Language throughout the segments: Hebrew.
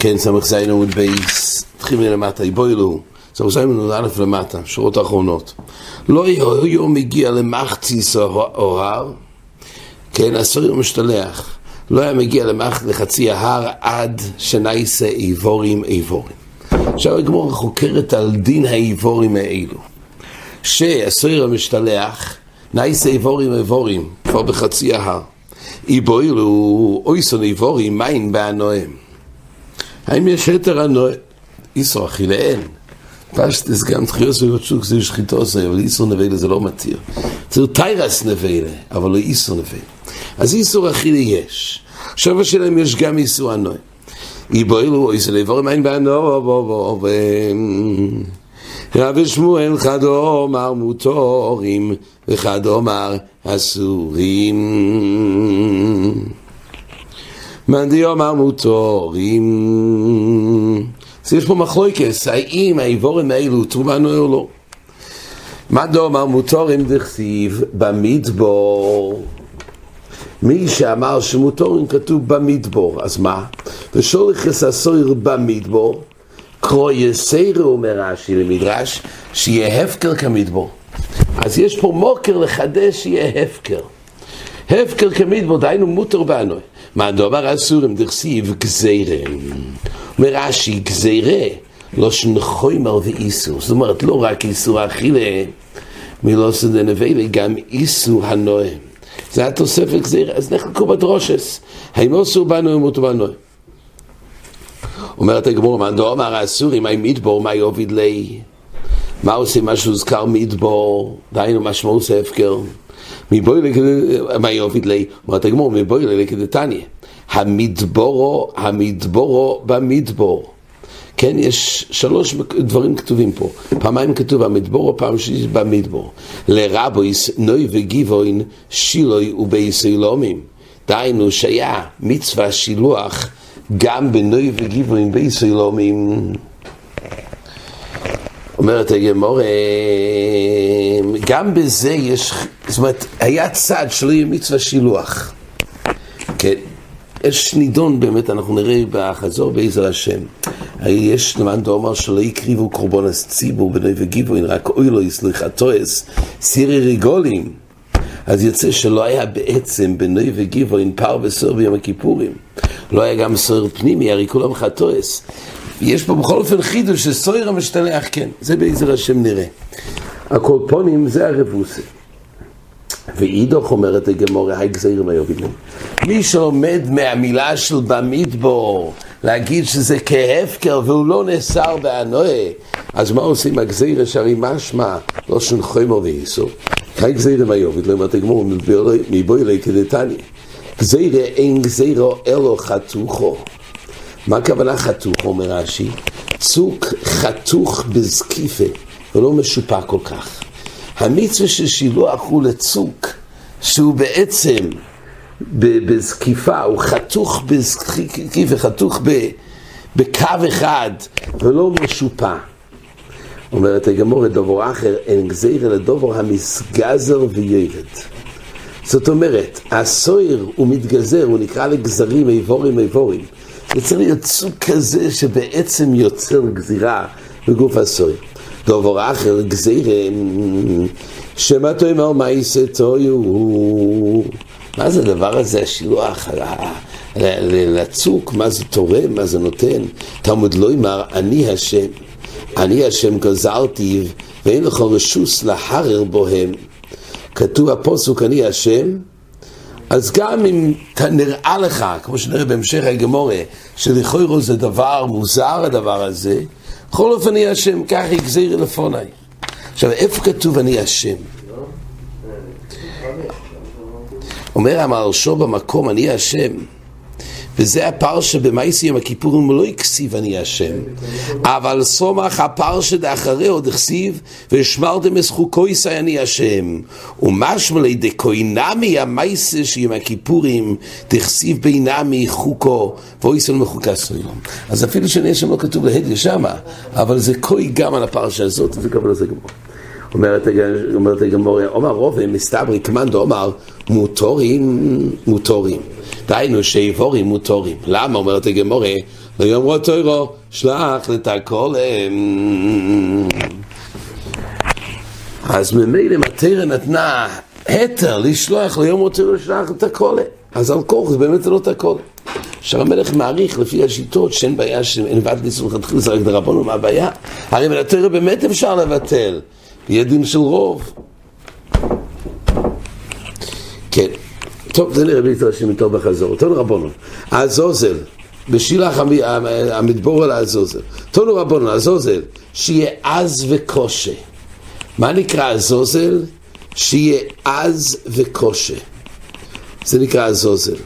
כן, זין עמוד בייס, תחיל מלמטה, יבוילו, זין עמוד א' למטה, שורות האחרונות. לא יום מגיע למחציס ההר, כן, הסורי משתלח. לא היה מגיע למח, לחצי ההר עד שנייסה איבורים איבורים. עכשיו הגמור חוקרת על דין האיבורים האלו. שהסויר המשתלח, נייסה איבורים איבורים, כבר בחצי ההר. איבוילו אויסון איבורים מים בהנואם. האם יש היתר הנואם? איסור אכיליהן. פשטס גם תחיוס ובצ'וק זה שחיתו עושה, אבל איסור נבלה זה לא מתיר. זה טיירס נבלה, אבל לא איסור נבלה. אז איסור אכילי יש. עכשיו השאלה אם יש גם איסור הנואם. איבוילו איסור לאיבורים אין בהנואם. רב שמואל חד אומר מותורים וחד אומר אסורים. מנדי אומר מותורים. אז יש פה מחלוקס, האם האיבורים האלו תרומנו או לא? מה דומר מותורים דכתיב במדבור מי שאמר שמותורים כתוב במדבור, אז מה? ושולח הסויר במדבור קרוא יסיירו אומר רש"י למדרש שיהיה הפקר כמדבור. אז יש פה מוקר לחדש שיהיה הפקר. הפקר כמדבור, דהיינו מותר בנו מה דומר אסורים דכסיב גזירם אומר רש"י גזירה לא שנחוימר ואיסור. זאת אומרת לא רק איסור אכילה מלוסד הנבלה גם איסור הנואם. זה התוספת גזירה. אז נחלקו בדרושס. האם אוסור בנו או מותר בנו אומרת הגמור מה דומר האסורים מה מדבור מה יוביד לי מה עושים מה שהוזכר מדבור דהיינו משמעות הפקר מבואי לכדי, מה יוביד לי? אומרת הגמור, מבואי לכדתניא. המדבורו, המדבורו במדבור. כן, יש שלוש דברים כתובים פה. פעמיים כתוב המדבורו, פעם שלישית במדבור. לרבויס נוי וגיבוין שילוי ובייסוילומים. דהיינו שהיה מצווה שילוח גם בנוי וגיבוין בייסוילומים. אומרת הגמור, גם בזה יש, זאת אומרת, היה צד שלא יהיה מצווה שילוח. כן, יש נידון באמת, אנחנו נראה בחזור בעזר השם. יש למען דומר שלא יקריבו קורבנס ציבור בנוי וגיבוין, רק אוי לו יסליחתויס, סירי ריגולים. אז יוצא שלא היה בעצם בנוי וגיבוין פר וסור ביום הכיפורים. לא היה גם סוער פנימי, הרי כולם חתויס. יש פה בכל אופן חידוש שסויר המשתלח כן, זה בעזר השם נראה. הקורפונים זה הרבוסה. ואידוך אומרת הגמורה, היי גזיר מה יוביל מי שעומד מהמילה של במדבור להגיד שזה כהפקר והוא לא נאסר באנוה אז מה עושים הגזיר שהרי משמע לא שנחוימו ואיסור היי גזיר מה יוביל אומרת הגמורה מבואי לי כדתניא גזיר אין גזירו אלו חתוכו מה הכוונה חתוך, אומר רש"י? צוק חתוך בזקיפה, ולא משופע כל כך. המצווה של שילוח הוא לצוק, שהוא בעצם בזקיפה, הוא חתוך בזקיפה, חתוך בקו אחד, ולא משופע. אומרת הגמור, דובר אחר, אין גזיר אלא דובר המסגזר וירד. זאת אומרת, הסויר הוא מתגזר, הוא נקרא לגזרים, איבורים, איבורים. זה צריך להיות סוג כזה שבעצם יוצר גזירה בגוף הסוי. דובר אחר, גזירה, שמה תאמר מה יעשה תויו? מה זה הדבר הזה, השילוח לצוק, מה זה תורם, מה זה נותן? תלמוד לא אמר, אני השם, אני השם גזרתי, ואין לך רשוס לחרר בוהם. כתוב הפוסוק, אני השם, אז גם אם נראה לך, כמו שנראה בהמשך הגמורה, שלכוירו זה דבר מוזר הדבר הזה, בכל אופן אני השם, כך יגזיר לפוני. עכשיו, איפה כתוב אני השם? אומר המרשו במקום, אני השם. וזה הפרשה במאיסי יום הכיפורים לא הכסיב אני השם אבל סומך הפרשה דאחריה דכסיב ושמרתם אסחוקו ישי אני השם ומשמע לידי קוינמי המאיסי שיום הכיפורים דכסיב בינמי חוקו ואויסון מחוקה סויום אז אפילו שאני השם לא כתוב להדיה שמה אבל זה קוי גם על הפרשה הזאת וזה גם על זה גמור. אומרת הגמורה, אומר רוב מסתברי כמאן דאמר מוטורים מוטורים. דהיינו שאיבורים מוטורים. למה אומרת הגמורה? ויאמרו תוירו שלח לתקולם. אז ממילא מתרא נתנה היתר לשלוח ליום תוירו לשלח לתקולם. אז על כוח זה באמת לא תקולם. עכשיו המלך מעריך לפי השיטות שאין בעיה שאין ועד ניסון חתחיל זה רק דרבנו, מה הבעיה? הרי מנתרא באמת אפשר לבטל, יהיה דין של רוב. כן, טוב, זה נראה בלי תרשים איתו בחזור. תנו רבונו, האזוזל, בשילח המדבור על האזוזל. תנו רבונו, האזוזל, שיהיה עז וקושה. מה נקרא אזוזל? שיהיה עז וקושה. זה נקרא אזוזל.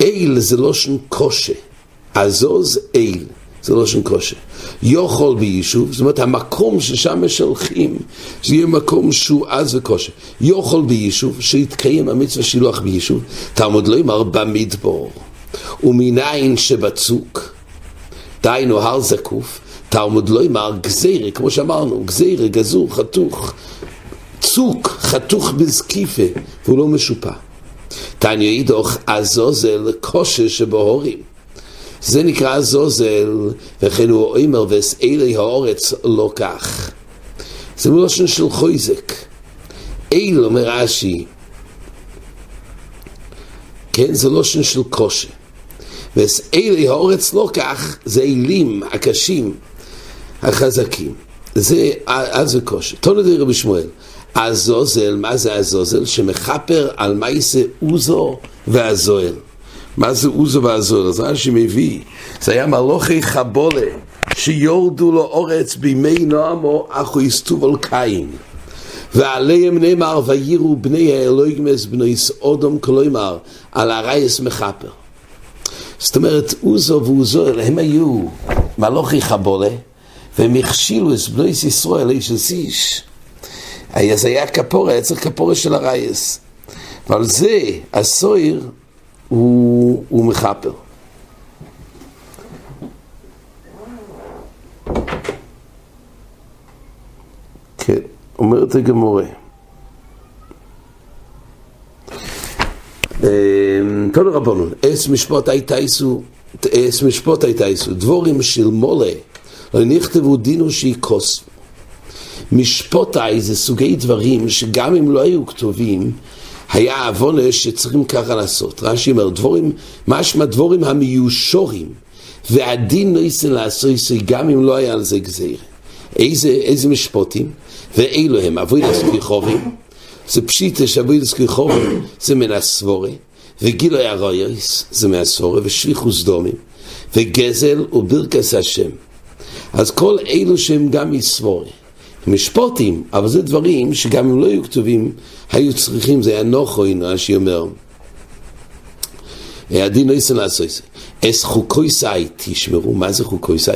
איל זה לא שם קושה, עזוז איל, זה לא שם קושה. יוכל ביישוב, זאת אומרת המקום ששם משלחים, זה יהיה מקום שהוא עז וקושה. יוכל ביישוב, שיתקיים המצווה שילוח ביישוב, תלמוד לא יאמר במדבור, ומנין שבצוק, דהיינו הר זקוף, תלמוד לא יאמר גזירה, כמו שאמרנו, גזירה, גזור, חתוך, צוק, חתוך בזקיפה, והוא לא משופע. תניא אידוך אזוזל קושה שבהורים. זה נקרא אזוזל, וכן הוא אומר ואלי האורץ לא כך. זה מלושן של חויזק. אל, אומר רש"י, כן, זה לושן של קושה. ואלי האורץ לא כך, זה אלים הקשים, החזקים. זה אז זה קושה. תולד רבי שמואל. הזוזל, מה זה הזוזל? שמכפר על מייסה אוזו והזוהל. מה זה אוזו והזוהל? אז רש"י מביא, זה היה מלוכי חבולה, שיורדו לו אורץ בימי נועמו, הוא יסטוב על קין. ועליהם נאמר, ויראו בני האלוהיגמס בני סאודום, כלומר, על הרייס מכפר. זאת אומרת, אוזו ואוזו, הם היו מלוכי חבולה, והם הכשילו את בני ישראל, איש איש. אז היה כפורה, היה צריך כפורה של הרייס. ועל זה הסויר הוא, הוא מחפר. כן, אומרת הגמורה. תודה רבנו, אס משפוט הייתייסו, אס משפוט הייתייסו, דבורים של מולה, לא נכתבו דינו שיקוסו. משפוטי זה סוגי דברים שגם אם לא היו כתובים, היה עוונה שצריכים ככה לעשות. רש"י אומר, דבורים, משמע דבורים המיושורים, והדין לא יסן לעשות גם אם לא היה על זה גזיר. איזה, איזה משפוטים? ואילו הם, אבוי לסכיחובים, זה פשיטה שאבוי לסכיחובים זה מן הסבורי, וגילוי הרויוס זה מהסבורי, ושליחוס דומים, וגזל וברכס השם. אז כל אלו שהם גם מסבורי. משפוטים, אבל זה דברים שגם אם לא היו כתובים, היו צריכים, זה היה נוחוין, רש"י אומר. הדין לא יסן לעשות אס חוקוי סי, תשמרו, מה זה חוקוי סי?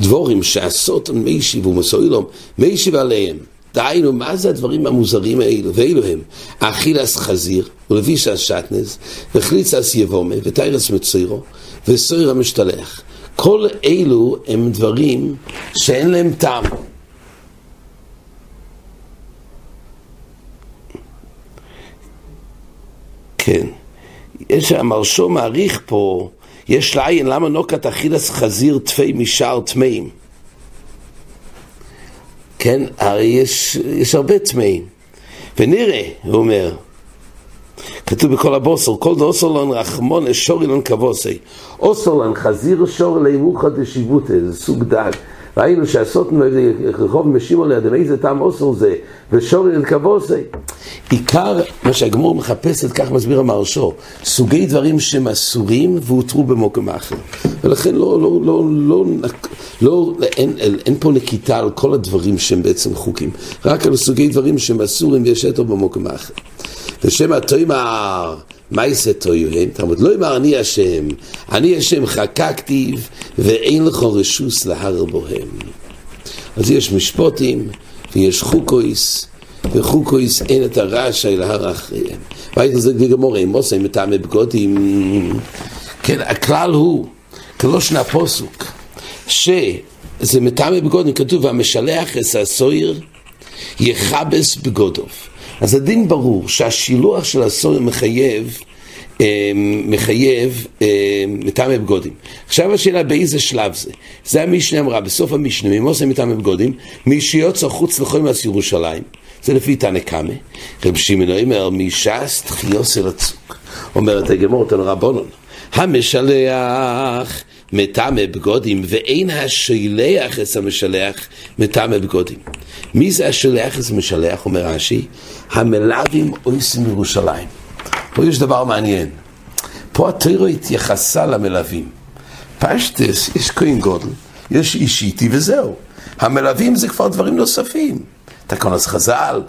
דבורים שעשות על מישי ומסוילום, מישי ועליהם. דהיינו, מה זה הדברים המוזרים האלו? ואלו הם, אכילס חזיר, ולבישס שטנז, וחליצס יבומה, ותיירס מצוירו, וסויר המשתלח. כל אלו הם דברים שאין להם טעם. כן. יש המרשו מעריך פה, יש לעין למה נוקת אכילס חזיר תפי משאר טמאים. כן, הרי יש, יש הרבה טמאים. ונראה, הוא אומר, כתוב בכל הבוסר, כל דאוסרלון רחמון אשורילון כבוסי. אוסרלון חזיר שור לימוכא דשיבוטה, זה סוג דג. ראינו שהסוטן רחוב משימו לידם איזה טעם אוסר זה, ושורי אל כבוסי. עיקר מה שהגמור מחפשת, כך מסביר המרשו, סוגי דברים שהם אסורים והותרו במוקם אחר. ולכן לא, לא, לא, לא, לא, אין, אין, אין פה נקיטה על כל הדברים שהם בעצם חוקים, רק על סוגי דברים שהם אסורים ויש אתו במוקם אחר. ושם התוימר מה יעשה תויוהם? תלמוד לא אמר אני השם, אני השם חקקתי ואין לך רשוס להר בוהם. אז יש משפוטים ויש חוקויס, וחוקויס אין את הרעש אל ההר אחריהם. והיית זה גמורה, מוסי מטעמי בגודים. כן, הכלל הוא, כלושן הפוסוק, ש... זה מטעמי בגודים, כתוב, והמשלח את הסויר יכבס בגודוב. אז הדין ברור שהשילוח של הסויר מחייב אה, מחייב אה, מטעמי בגודים. עכשיו השאלה באיזה שלב זה. זה המשנה אמרה, בסוף המשנה, מי עושה מטעמי בגודים? מי שיוצא חוץ לכל מס ירושלים. זה לפי תנא קמא. רב שמעון אומר, מש"ס אל הצוק. אומרת הגמור, תנו רבונון. המשלח מטעמי בגודים, ואין השילח את המשלח מטעמי בגודים. מי זה השילח את המשלח, אומר רש"י? המלווים אויסים ירושלים. פה יש דבר מעניין. פה התירו התייחסה למלווים. פשטס, יש כהן גודל, יש איש איתי וזהו. המלווים זה כבר דברים נוספים. תקונס חז"ל.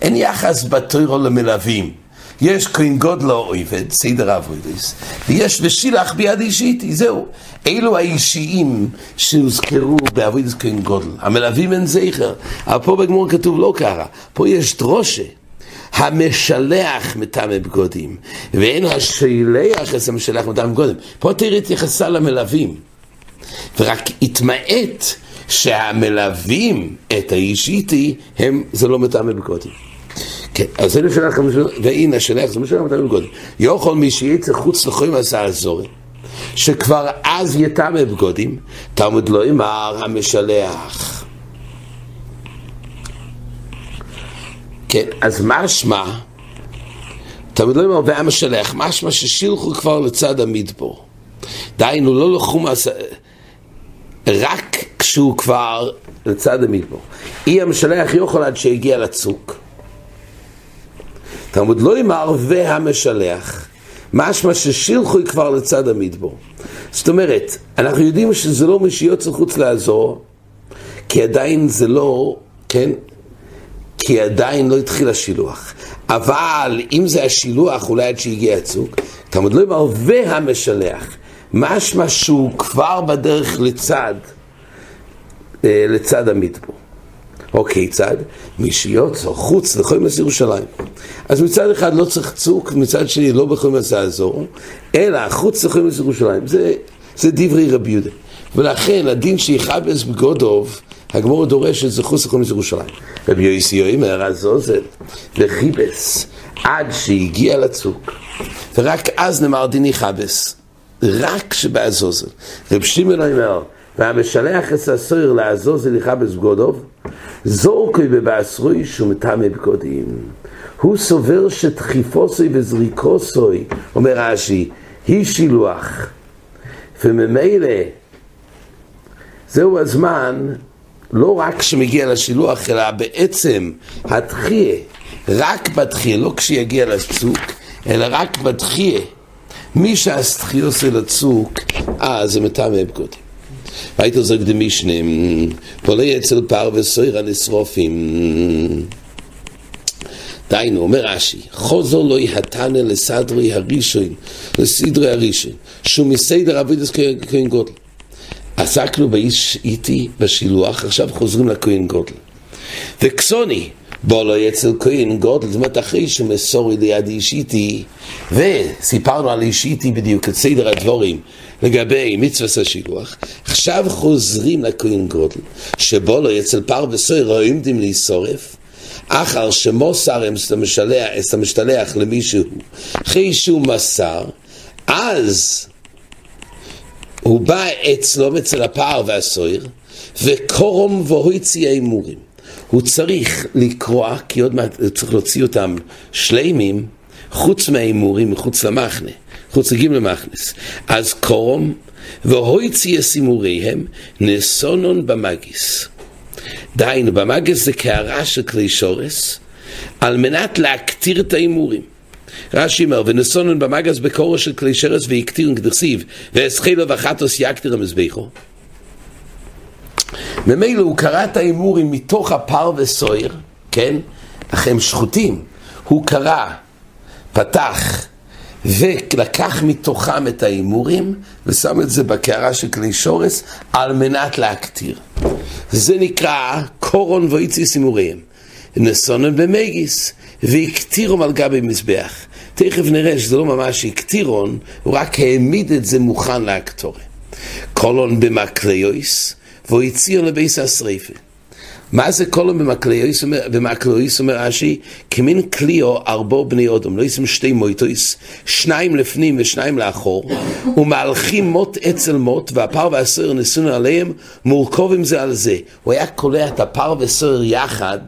אין יחס בתירו למלווים. יש כהן גודל או עובד, סדר אבוידס, ויש ושילח ביד אישיתי, זהו. אלו האישיים שהוזכרו באבוידס כהן גודל. המלווים אין זכר. אבל פה בגמור כתוב לא ככה. פה יש דרושה. המשלח מטעמי בגודים, ואין השילח את המשלח מטעמי בגודים. פה תראי התייחסה למלווים, ורק התמעט שהמלווים את האיש איתי, הם, זה לא מטעמי בגודים. כן, אז זה לשלח, והנה השלח זה משלח מטעמי בגודים. יכול מי שיצא חוץ לכל מסע הזורי, שכבר אז יטעמי בגודים, תלמוד לא אמר המשלח. כן, אז משמע, תמיד לא אומר, ועם השלח, משמע ששילחו כבר לצד המדבור. דהיינו, לא לקחו מעשה, רק כשהוא כבר לצד המדבור. אי המשלח יוכל עד שהגיע לצוק. תלמוד לא אמר והמשלח, משמע ששילחו כבר לצד המדבור. זאת אומרת, אנחנו יודעים שזה לא מי שיוצא חוץ לעזור, כי עדיין זה לא, כן, כי עדיין לא התחיל השילוח. אבל אם זה השילוח, אולי עד שהגיע הצוק, תלמוד לא אמר והמשלח, משמע שהוא כבר בדרך לצד, אה, לצד המדבור. או כיצד? מי שיוצא חוץ לכל מס ירושלים. אז מצד אחד לא צריך צוק, מצד שני לא בכל מס האזור, אלא חוץ לכל מס ירושלים. זה, זה דברי רבי יהודה. ולכן הדין שיכבס בגודוב הגמור דורש את זכוס לחומץ ירושלים. רבי יוסי אומר, הזוזל וחיבס עד שהגיע לצוק, ורק אז נאמר דיני חבס, רק שבעזוזל. רב שמעון אומר, והמשלח את הסויר לעזוזל יחבס בגודוב, זורקוי בבעשרוי שהוא מטעמי בגודים. הוא סובר שדחיפוסוי וזריקוסוי, אומר רש"י, היא שילוח. וממילא זהו הזמן לא רק כשמגיע לשילוח, אלא בעצם התחיה, רק בתחיה, לא כשיגיע לצוק, אלא רק בתחיה. מי שהסתחיה עושה לצוק, אה, זה מטעמי והייתו זוג דמישנים, פולי אצל פר וסויר הנשרופים. דיינו, אומר רש"י, חוזר לא יהתנה לסדרי הראשון, לסדרי הראשון, שהוא מסדר אבידס כהן גודל. עסקנו באיש איתי בשילוח, עכשיו חוזרים לכהן גודל. וקסוני, בוא לא אצל כהן גודל, זאת אומרת אחרי שמסורי ליד איש איתי, וסיפרנו על איש איתי בדיוק את סדר הדבורים לגבי מצווה השילוח, עכשיו חוזרים לכהן גודל, שבו לא אצל פר וסויר עומדים להישורף, אחר שמוסר את המשתלח למישהו, אחרי שהוא מסר, אז הוא בא אצלו, אצל הפער והסויר, וקורום והויצי ההימורים. הוא צריך לקרוע, כי עוד מעט הוא צריך להוציא אותם שלימים, חוץ מההימורים, מחוץ למחנה, חוץ לגימל למחנס. אז קורום והויצי הסימוריהם נסונון במגיס. דהיינו, במגיס זה קערה של כלי שורס, על מנת להקטיר את ההימורים. רש"י אומר, ונסונן במגז בקורו של כלי שרס ויקטירן כדכסיב, ואסחילו וחטוס יקטיר המזבחו. ממילא הוא קרא את ההימורים מתוך הפר וסויר, כן? אך הם שחוטים. הוא קרא, פתח, ולקח מתוכם את ההימורים, ושם את זה בקערה של כלי שורס, על מנת להקטיר. זה נקרא קורון ואיציס הימוריהם. נסונן במגיס, והקטירום על גבי מזבח. תכף נראה שזה לא ממש הקטירון, הוא רק העמיד את זה מוכן לאקטורי. קולון במקליוס, והוא הציע לביס השריפה. מה זה כל במקלויס אומר רש"י? כמין קליו ארבו בני אודום, לא ישם שתי מויטויס, שניים לפנים ושניים לאחור, ומהלכים מוט אצל מוט, והפר והסוהר ניסונו עליהם, מורכבים זה על זה. הוא היה קולע את הפר והסוהר יחד,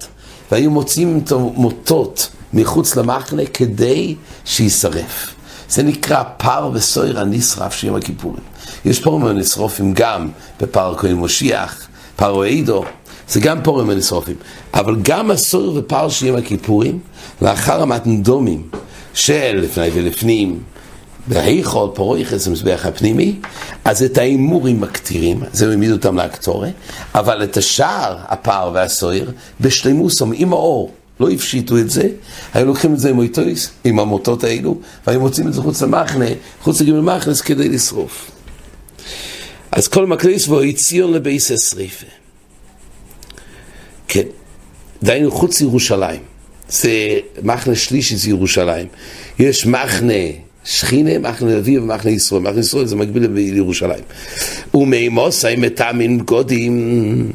והיו מוצאים את המוטות מחוץ למחנה כדי שישרף. זה נקרא פר וסוהר הנשרף של יום הכיפורים. יש פה נשרופים גם בפר כהן מושיח, פר עידו. זה גם פורים ונשרופים. אבל גם הסור ופר של יום הכיפורים, לאחר המתנדומים של לפני ולפנים, בהיכול פרויכס המזבח הפנימי, אז את ההימורים מקטירים, זה העמידו אותם לאקטורי, אבל את השער, הפר והסויר, בשלימוסום, עם האור. לא הפשיטו את זה, היו לוקחים את זה עם מויטויס, עם המוטות האלו, והיו מוצאים את זה חוץ למחנה, חוץ לגימל מחנס כדי לשרוף. אז כל מקליס בו הציון לבייס השריפה. כן, דהיינו חוץ ירושלים, זה מחנה שלישי זה ירושלים. יש מחנה שכינה, מחנה נביא ומחנה ישראל. מחנה ישראל זה מקביל לירושלים. ומימוסי מטעמים גודים.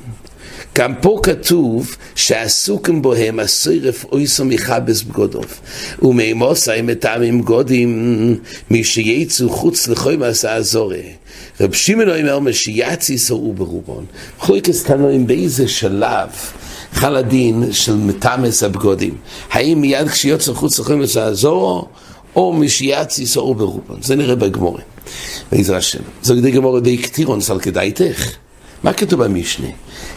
גם פה כתוב שעסוקים בוהם הסרף אויסו מכבס בגודוב ומימוסי מטעמים גודים מי שיצאו חוץ לכוי מעשה הזורה רב שמעון אומר משיאצי סורו ברובון חלקס תנועים באיזה שלב חל הדין של מטמס הבגודים. האם מיד כשיוצא חוץ לכם לזעזור, או משיאצי סעור ברובן. זה נראה בגמורה. בעזר השם. זו כדי גמורה דיקטירון סלקדייתך. מה כתוב במשנה?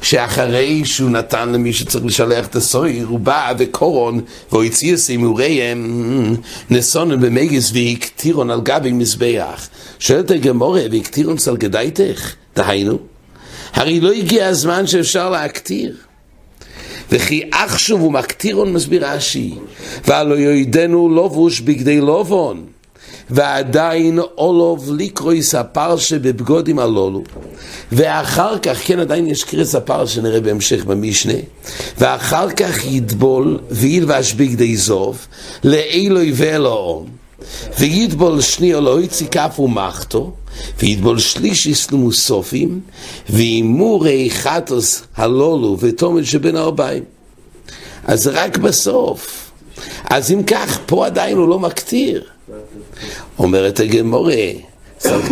שאחרי שהוא נתן למי שצריך לשלח את הסויר, הוא בא וקורון, והוא הציע סימוריהם, נסונן במגס והקטירון על גבי מזבח. שואלת הגמורה, והקטירון סלקדייתך? דהיינו, הרי לא הגיע הזמן שאפשר להקטיר. וכי אח שוב הוא מקטירון מסביר רש"י, והלא יועדנו לובוש בגדי לובון, ועדיין אולוב ליקרויס הפרשה בבגודים הלולו, ואחר כך, כן עדיין יש קריס הפרשה נראה בהמשך במשנה, ואחר כך יטבול וילבש בגדי זוב, לאלוהי ואלוהום, ויטבול שני אלוהי ציקף ומחתו, ויטבול שלישיס למוסופים, ואימורי חטוס הלולו ותומת שבין הארבעים. אז רק בסוף. אז אם כך, פה עדיין הוא לא מקטיר. אומרת הגמורה,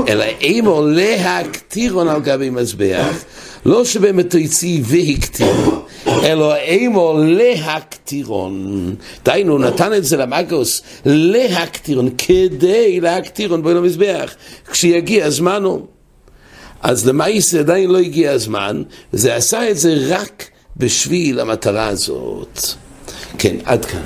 אלא אימו להקטירון על גבי מזבח, לא שבאמת יציא והקטיר, אלא אימו להקטירון. דהיינו, נתן את זה למאגוס להקטירון, כדי להקטירון בו למזבח, כשיגיע זמנו. אז למעשה עדיין לא הגיע הזמן, זה עשה את זה רק בשביל המטרה הזאת. כן, עד כאן.